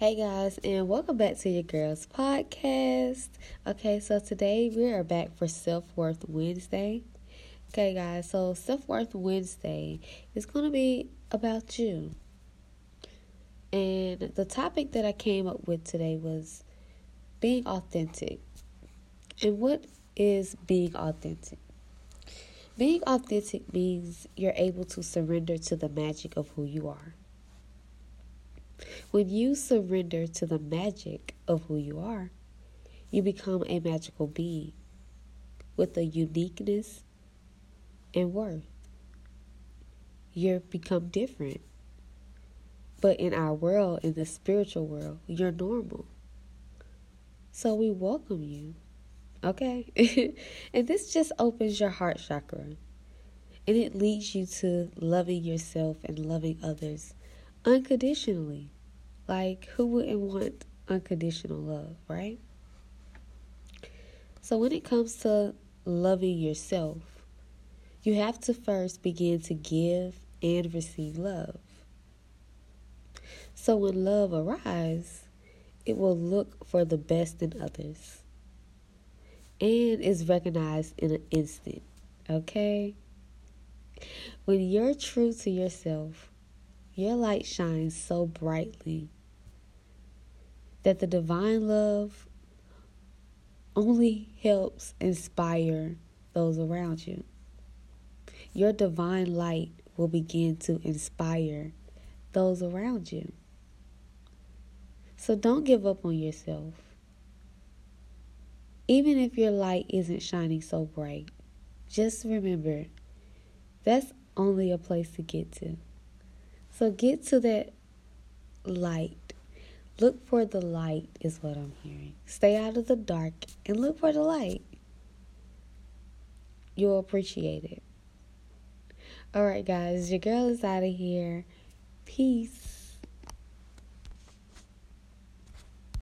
Hey guys, and welcome back to your girls podcast. Okay, so today we are back for Self Worth Wednesday. Okay, guys, so Self Worth Wednesday is going to be about you. And the topic that I came up with today was being authentic. And what is being authentic? Being authentic means you're able to surrender to the magic of who you are. When you surrender to the magic of who you are, you become a magical being with a uniqueness and worth. You become different. But in our world, in the spiritual world, you're normal. So we welcome you. Okay? and this just opens your heart chakra. And it leads you to loving yourself and loving others unconditionally. Like, who wouldn't want unconditional love, right? So, when it comes to loving yourself, you have to first begin to give and receive love. So, when love arrives, it will look for the best in others and is recognized in an instant. Okay? When you're true to yourself, your light shines so brightly that the divine love only helps inspire those around you. Your divine light will begin to inspire those around you. So don't give up on yourself. Even if your light isn't shining so bright, just remember that's only a place to get to. So get to that light. Look for the light, is what I'm hearing. Stay out of the dark and look for the light. You'll appreciate it. All right, guys, your girl is out of here. Peace.